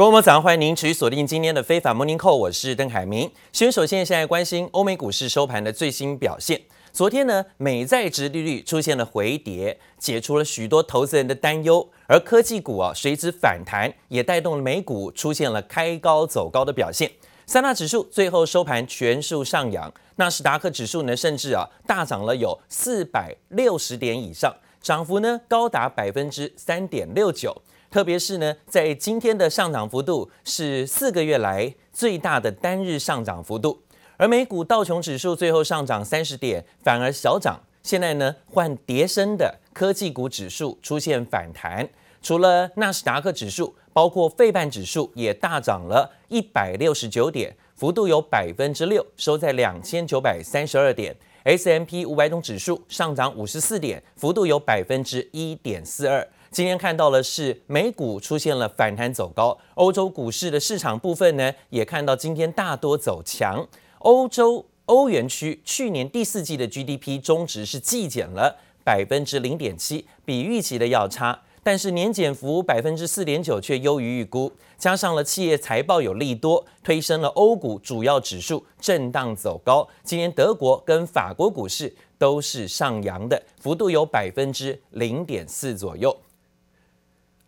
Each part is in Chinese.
各位早上欢迎您持续锁定今天的非法 Morning Call，我是邓海明。先首先现在关心欧美股市收盘的最新表现。昨天呢，美债值利率出现了回跌，解除了许多投资人的担忧，而科技股啊随之反弹，也带动了美股出现了开高走高的表现。三大指数最后收盘全数上扬，纳斯达克指数呢甚至啊大涨了有四百六十点以上，涨幅呢高达百分之三点六九。特别是呢，在今天的上涨幅度是四个月来最大的单日上涨幅度，而美股道琼指数最后上涨三十点，反而小涨。现在呢，换跌升的科技股指数出现反弹，除了纳斯达克指数，包括费半指数也大涨了一百六十九点，幅度有百分之六，收在两千九百三十二点。S M P 五百种指数上涨五十四点，幅度有百分之一点四二。今天看到的是美股出现了反弹走高，欧洲股市的市场部分呢，也看到今天大多走强。欧洲欧元区去年第四季的 GDP 终值是季减了百分之零点七，比预期的要差，但是年减幅百分之四点九却优于预估，加上了企业财报有利多，推升了欧股主要指数震荡走高。今天德国跟法国股市都是上扬的，幅度有百分之零点四左右。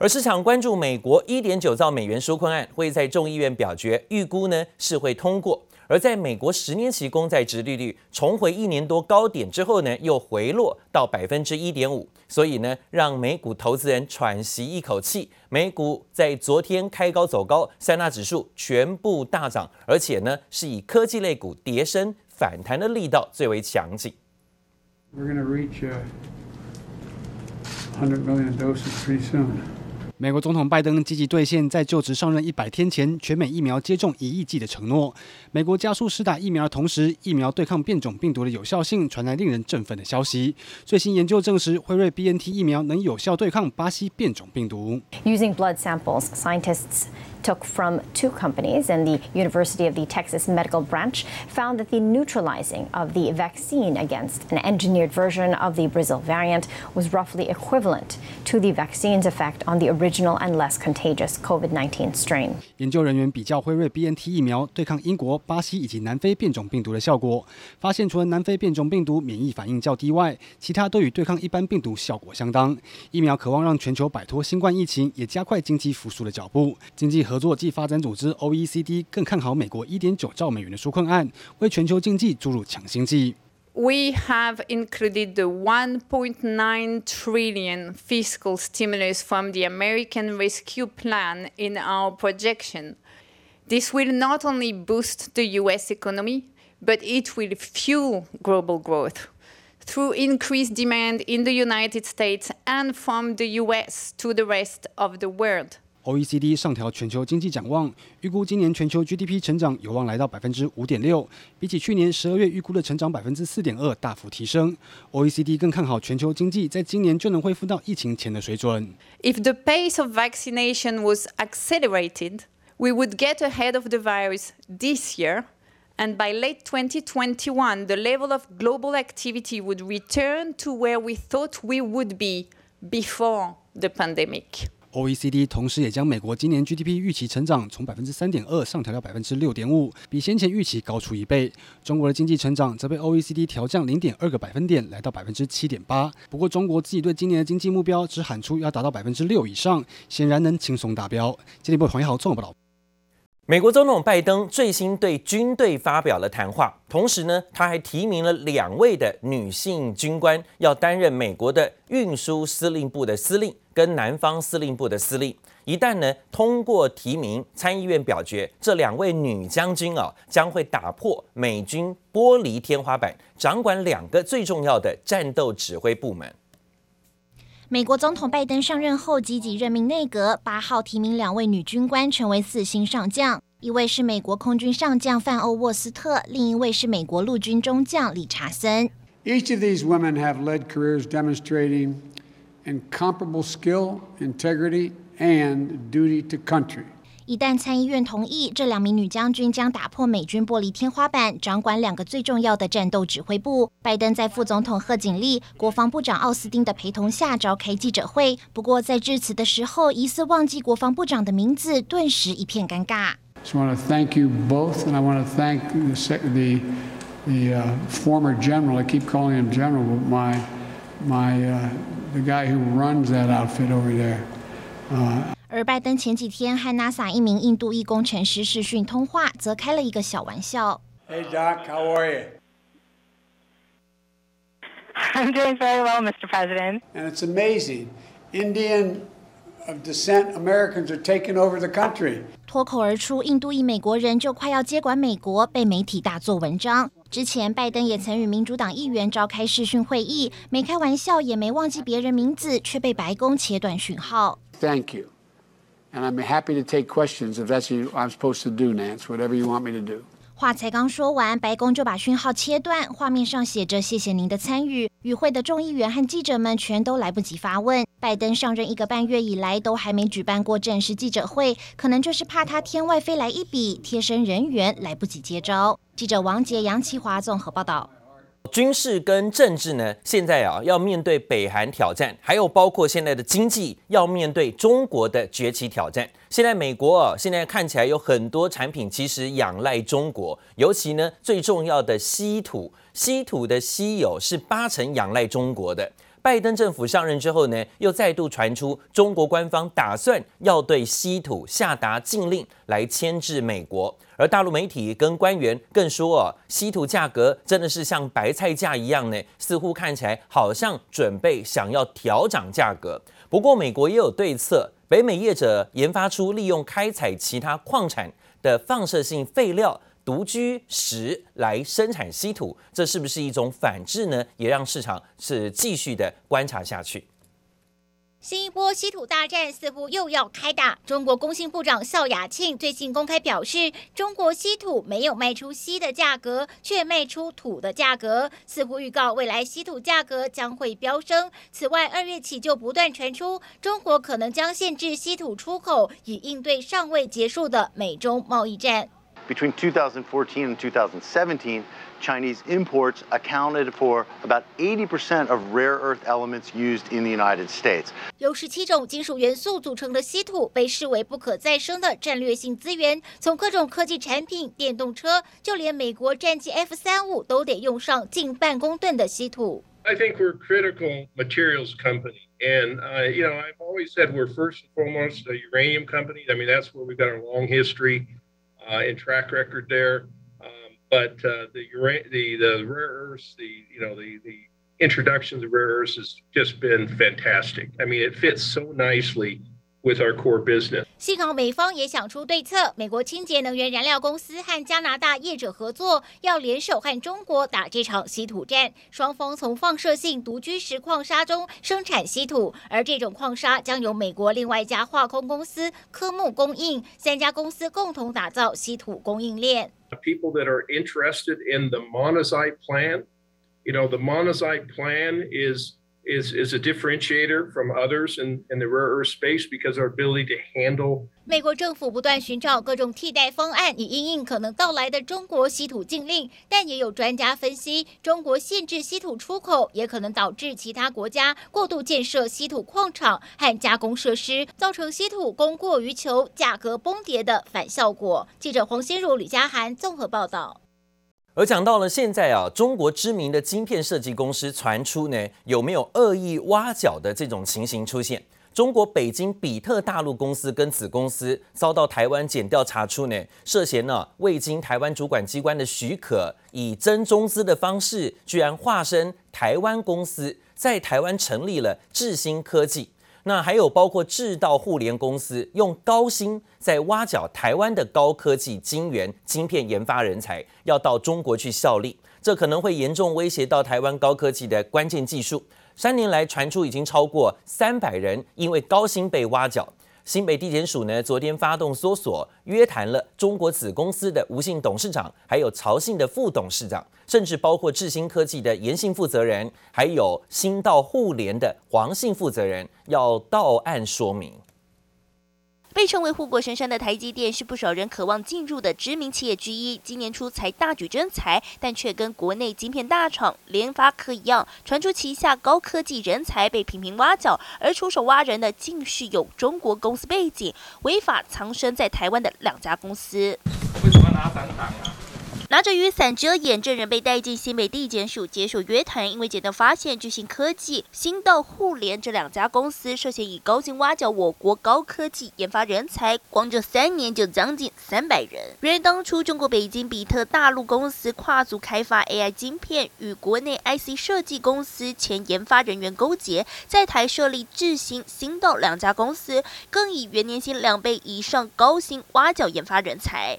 而市场关注美国一点九兆美元纾困案会在众议院表决，预估呢是会通过。而在美国十年期公债殖利率重回一年多高点之后呢，又回落到百分之一点五，所以呢让美股投资人喘息一口气。美股在昨天开高走高，三大指数全部大涨，而且呢是以科技类股跌升反弹的力道最为强劲。We're gonna reach a hundred million doses pretty soon. 美国总统拜登积极兑现在就职上任一百天前全美疫苗接种一亿剂的承诺。美国加速施打疫苗的同时，疫苗对抗变种病毒的有效性传来令人振奋的消息。最新研究证实，辉瑞 BNT 疫苗能有效对抗巴西变种病毒。Using blood samples, scientists took from two companies and the University of the Texas Medical Branch found that the neutralizing of the vaccine against an engineered version of the Brazil variant was roughly equivalent to the vaccine's effect on the original and less contagious COVID-19 strain. 研究人员比较辉瑞 BNT 疫苗对抗英国、巴西以及南非变种病毒的效果，发现除了南非变种病毒免疫反应较低外，其他都与对抗一般病毒效果相当。疫苗渴望让全球摆脱新冠疫情，也加快经济复苏的脚步。经济合 作暨发展组织 （OECD） 更看好美国一点九兆美元的纾困案，为全球经济注入强心剂。We have included the 1.9 trillion fiscal stimulus from the American Rescue Plan in our projection. This will not only boost the U.S. economy, but it will fuel global growth through increased demand in the United States and from the U.S. to the rest of the world. OECD 上调全球经济展望，预估今年全球 GDP 成长有望来到百分之五点六，比起去年十二月预估的成长百分之四点二大幅提升。OECD 更看好全球经济在今年就能恢复到疫情前的水准。If the pace of vaccination was accelerated, we would get ahead of the virus this year, and by late 2021, the level of global activity would return to where we thought we would be before the pandemic. OECD 同时也将美国今年 GDP 预期成长从百分之三点二上调到百分之六点五，比先前预期高出一倍。中国的经济成长则被 OECD 调降零点二个百分点，来到百分之七点八。不过，中国自己对今年的经济目标只喊出要达到百分之六以上，显然能轻松达标。经济部黄一豪综合报道。美国总统拜登最新对军队发表了谈话，同时呢，他还提名了两位的女性军官，要担任美国的运输司令部的司令跟南方司令部的司令。一旦呢通过提名，参议院表决，这两位女将军啊，将会打破美军玻璃天花板，掌管两个最重要的战斗指挥部门。美国总统拜登上任后积极任命内阁，八号提名两位女军官成为四星上将，一位是美国空军上将范欧沃斯特，另一位是美国陆军中将理查森。Each of these women have led careers demonstrating incomparable skill, integrity, and duty to country. 一旦参议院同意，这两名女将军将打破美军玻璃天花板，掌管两个最重要的战斗指挥部。拜登在副总统贺锦丽、国防部长奥斯汀的陪同下召开记者会，不过在致辞的时候，疑似忘记国防部长的名字，顿时一片尴尬。So I want to thank you both, and I want to thank the the, the uh, former general. I keep calling him general, but my my uh, the guy who runs that outfit over there. Uh, 而拜登前几天和 NASA 一名印度裔工程师视讯通话，则开了一个小玩笑。Hey Doc, how are you? I'm doing very well, Mr. President. And it's amazing, Indian of descent Americans are taking over the country. 脱口而出，印度裔美国人就快要接管美国，被媒体大做文章。之前，拜登也曾与民主党议员召开视讯会议，没开玩笑，也没忘记别人名字，却被白宫切断讯号。Thank you. And I'm happy to take questions if that's what I'm supposed to do, Nance. Whatever you want me to do. 话才刚说完，白宫就把讯号切断，画面上写着“谢谢您的参与”。与会的众议员和记者们全都来不及发问。拜登上任一个半月以来都还没举办过正式记者会，可能就是怕他天外飞来一笔，贴身人员来不及接招。记者王杰、杨奇华综合报道。军事跟政治呢，现在啊要面对北韩挑战，还有包括现在的经济要面对中国的崛起挑战。现在美国啊，现在看起来有很多产品其实仰赖中国，尤其呢最重要的稀土，稀土的稀有是八成仰赖中国的。拜登政府上任之后呢，又再度传出中国官方打算要对稀土下达禁令来牵制美国，而大陆媒体跟官员更说哦，稀土价格真的是像白菜价一样呢，似乎看起来好像准备想要调涨价格。不过美国也有对策，北美业者研发出利用开采其他矿产的放射性废料。独居石来生产稀土，这是不是一种反制呢？也让市场是继续的观察下去。新一波稀土大战似乎又要开打。中国工信部长肖亚庆最近公开表示，中国稀土没有卖出稀的价格，却卖出土的价格，似乎预告未来稀土价格将会飙升。此外，二月起就不断传出中国可能将限制稀土出口，以应对尚未结束的美中贸易战。Between 2014 and 2017, Chinese imports accounted for about 80% of rare earth elements used in the United States. 由十七种金属元素组成的稀土被视为不可再生的战略性资源，从各种科技产品、电动车，就连美国战机 F 三五都得用上近半公吨的稀土。I think we're a critical materials company, and uh, you know I've always said we're first and foremost a uranium company. I mean that's where we've got a long history. Uh, in track record there, um, but uh, the, the the rare earths, the you know the the introduction of rare earths has just been fantastic. I mean, it fits so nicely with our core business. 幸好美方也想出对策，美国清洁能源燃料公司和加拿大业者合作，要联手和中国打这场稀土战。双方从放射性独居石矿砂中生产稀土，而这种矿砂将由美国另外一家化工公司科木供应，三家公司共同打造稀土供应链。People that are interested in the monazite plan, you know, the monazite plan is. Is is a differentiator from others in in the rare earth space because our ability to handle。美国政府不断寻找各种替代方案，以应应可能到来的中国稀土禁令。但也有专家分析，中国限制稀土出口，也可能导致其他国家过度建设稀土矿场和加工设施，造成稀土供过于求、价格崩跌的反效果。记者黄心如、吕佳涵综合报道。而讲到了现在啊，中国知名的晶片设计公司传出呢，有没有恶意挖角的这种情形出现？中国北京比特大陆公司跟子公司遭到台湾检调查出呢，涉嫌呢未经台湾主管机关的许可，以增中资的方式，居然化身台湾公司，在台湾成立了智新科技。那还有包括智道互联公司用高薪在挖角台湾的高科技晶圆晶片研发人才，要到中国去效力，这可能会严重威胁到台湾高科技的关键技术。三年来传出已经超过三百人因为高薪被挖角。新北地检署呢，昨天发动搜索，约谈了中国子公司的吴姓董事长，还有曹姓的副董事长，甚至包括智新科技的严姓负责人，还有新道互联的黄姓负责人，要到案说明。被称为护国神山的台积电是不少人渴望进入的知名企业之一。今年初才大举征才，但却跟国内晶片大厂联发科一样，传出旗下高科技人才被频频挖角，而出手挖人的竟是有中国公司背景、违法藏身在台湾的两家公司。为什么拿散弹啊？拿着雨伞遮掩，证人被带进新北地检署接受约谈。因为检方发现巨星科技、新道互联这两家公司涉嫌以高薪挖角我国高科技研发人才，光这三年就将近三百人。原来当初中国北京比特大陆公司跨足开发 AI 晶片，与国内 IC 设计公司前研发人员勾结，在台设立智新、新道两家公司，更以原年薪两倍以上高薪挖角研发人才。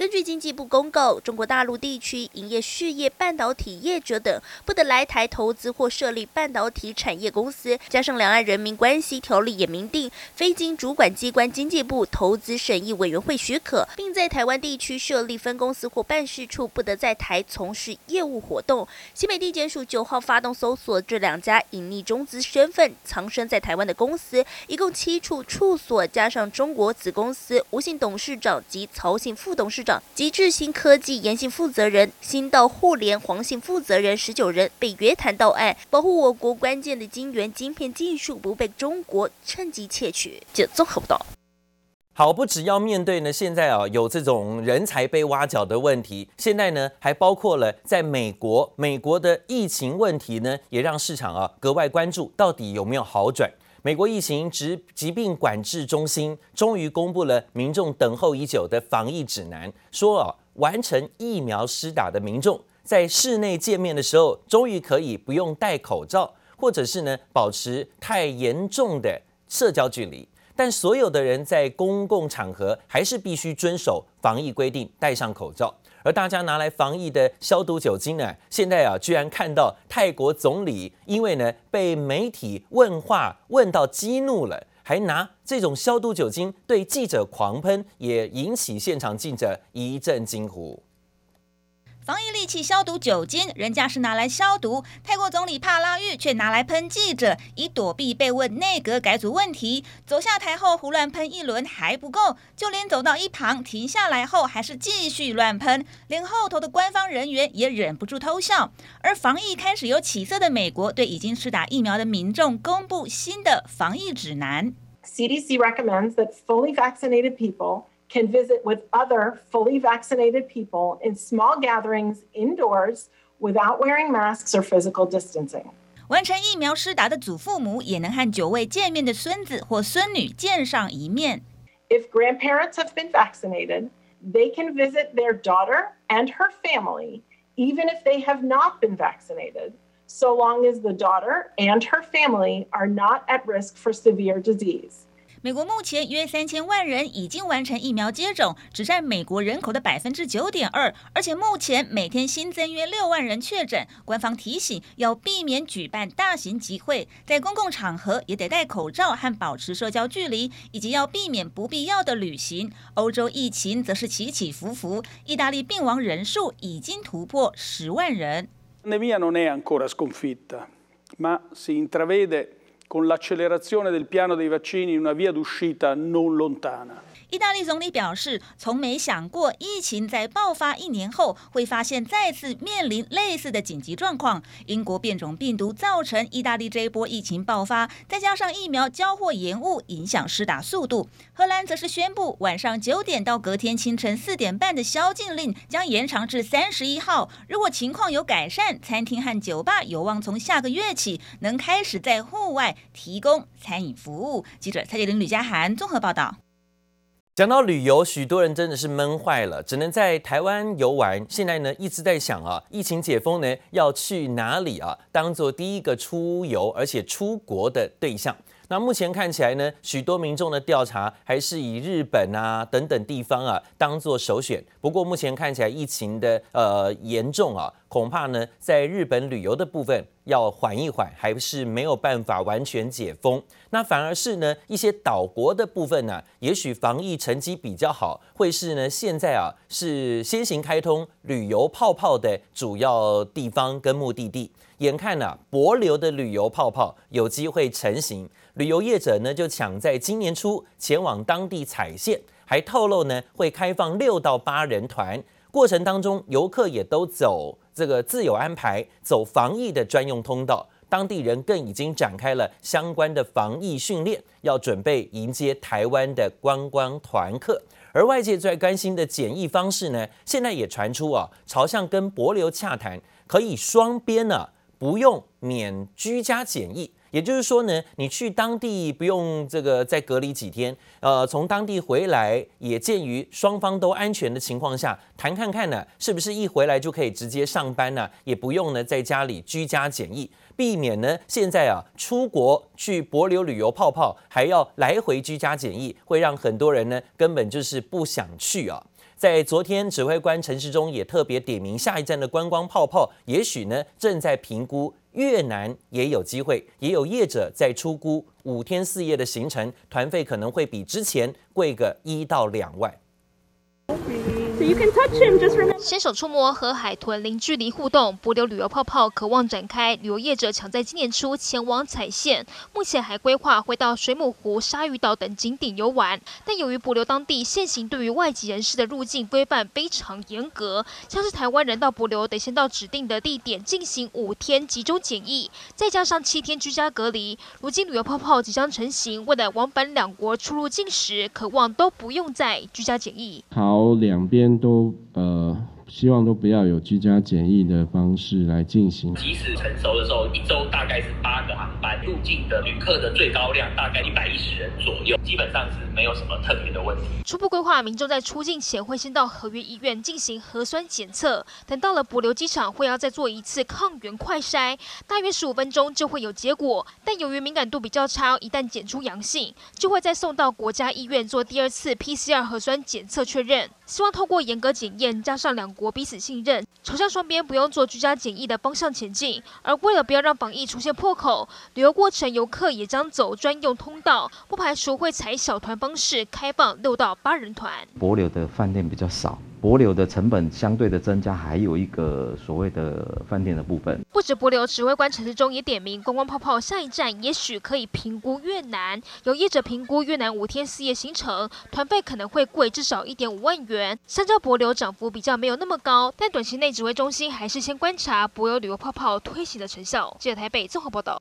根据经济部公告，中国大陆地区营业事业半导体业者等不得来台投资或设立半导体产业公司。加上两岸人民关系条例也明定，非经主管机关经济部投资审议委员会许可，并在台湾地区设立分公司或办事处，不得在台从事业务活动。新北地检署九号发动搜索，这两家隐匿中资身份、藏身在台湾的公司，一共七处处所，加上中国子公司吴姓董事长及曹姓副董事长。及智新科技严姓负责人、新道互联黄姓负责人十九人被约谈到案，保护我国关键的晶圆晶片技术不被中国趁机窃取。就综合报道。好，不只要面对呢，现在啊有这种人才被挖角的问题，现在呢还包括了在美国，美国的疫情问题呢也让市场啊格外关注，到底有没有好转？美国疫情疾疾病管制中心终于公布了民众等候已久的防疫指南，说啊，完成疫苗施打的民众在室内见面的时候，终于可以不用戴口罩，或者是呢保持太严重的社交距离，但所有的人在公共场合还是必须遵守防疫规定，戴上口罩。而大家拿来防疫的消毒酒精呢，现在啊，居然看到泰国总理因为呢被媒体问话问到激怒了，还拿这种消毒酒精对记者狂喷，也引起现场记者一阵惊呼。防疫利器消毒酒精，人家是拿来消毒。泰国总理帕拉育却拿来喷记者，以躲避被问内阁改组问题。走下台后胡乱喷一轮还不够，就连走到一旁停下来后，还是继续乱喷，连后头的官方人员也忍不住偷笑。而防疫开始有起色的美国，对已经施打疫苗的民众公布新的防疫指南。CDC recommends that fully vaccinated people can visit with other fully vaccinated people in small gatherings indoors without wearing masks or physical distancing. 完成疫苗施打的祖父母也能和久未见面的孙子或孙女见上一面。If grandparents have been vaccinated, they can visit their daughter and her family, even if they have not been vaccinated, so long as the daughter and her family are not at risk for severe disease. 美国目前约三千万人已经完成疫苗接种，只占美国人口的百分之九点二，而且目前每天新增约六万人确诊。官方提醒要避免举办大型集会，在公共场合也得戴口罩和保持社交距离，以及要避免不必要的旅行。欧洲疫情则是起起伏伏，意大利病亡人数已经突破十万人。con l'accelerazione del piano dei vaccini una via d'uscita non lontana. 意大利总理表示，从没想过疫情在爆发一年后会发现再次面临类似的紧急状况。英国变种病毒造成意大利这一波疫情爆发，再加上疫苗交货延误，影响施打速度。荷兰则是宣布，晚上九点到隔天清晨四点半的宵禁令将延长至三十一号。如果情况有改善，餐厅和酒吧有望从下个月起能开始在户外提供餐饮服务。记者蔡洁林、吕佳涵综合报道。讲到旅游，许多人真的是闷坏了，只能在台湾游玩。现在呢，一直在想啊，疫情解封呢，要去哪里啊？当做第一个出游而且出国的对象。那目前看起来呢，许多民众的调查还是以日本啊等等地方啊当做首选。不过目前看起来疫情的呃严重啊。恐怕呢，在日本旅游的部分要缓一缓，还是没有办法完全解封。那反而是呢，一些岛国的部分呢、也许防疫成绩比较好，会是呢现在啊是先行开通旅游泡泡的主要地方跟目的地。眼看呢、啊，帛琉的旅游泡泡有机会成型，旅游业者呢就抢在今年初前往当地踩线，还透露呢会开放六到八人团。过程当中，游客也都走这个自有安排，走防疫的专用通道。当地人更已经展开了相关的防疫训练，要准备迎接台湾的观光团客。而外界最关心的检疫方式呢，现在也传出啊，朝向跟帛琉洽谈，可以双边呢、不用免居家检疫。也就是说呢，你去当地不用这个再隔离几天，呃，从当地回来也鉴于双方都安全的情况下，谈看看呢，是不是一回来就可以直接上班呢？也不用呢在家里居家检疫，避免呢现在啊出国去帛琉旅游泡泡还要来回居家检疫，会让很多人呢根本就是不想去啊。在昨天，指挥官陈世忠也特别点名下一站的观光泡泡，也许呢正在评估越南也有机会，也有业者在出估五天四夜的行程，团费可能会比之前贵个一到两万。牵手触摸和海豚零距离互动，帛琉旅游泡泡渴望展开。旅游业者抢在今年初前往踩线，目前还规划会到水母湖、鲨鱼岛等景点游玩。但由于帛琉当地现行对于外籍人士的入境规范非常严格，像是台湾人到帛琉得先到指定的地点进行五天集中检疫，再加上七天居家隔离。如今旅游泡泡即将成型，未来往返两国出入境时，渴望都不用再居家检疫。好，两边。都呃。希望都不要有居家检疫的方式来进行。即使成熟的时候，一周大概是八个航班，入境的旅客的最高量大概一百一十人左右，基本上是没有什么特别的问题。初步规划，民众在出境前会先到合约医院进行核酸检测，等到了帛琉机场会要再做一次抗原快筛，大约十五分钟就会有结果。但由于敏感度比较差，一旦检出阳性，就会再送到国家医院做第二次 PCR 核酸检测确认。希望透过严格检验，加上两国彼此信任，朝向双边不用做居家检疫的方向前进。而为了不要让防疫出现破口，旅游过程游客也将走专用通道，不排除会采小团方式开放六到八人团。博流的饭店比较少。博流的成本相对的增加，还有一个所谓的饭店的部分。不止博流，指挥官陈时中也点名观光泡泡下一站，也许可以评估越南。有业者评估越南五天四夜行程，团费可能会贵至少一点五万元。相较博流涨幅比较没有那么高，但短期内指挥中心还是先观察博流旅游泡泡推行的成效。记者台北综合报道。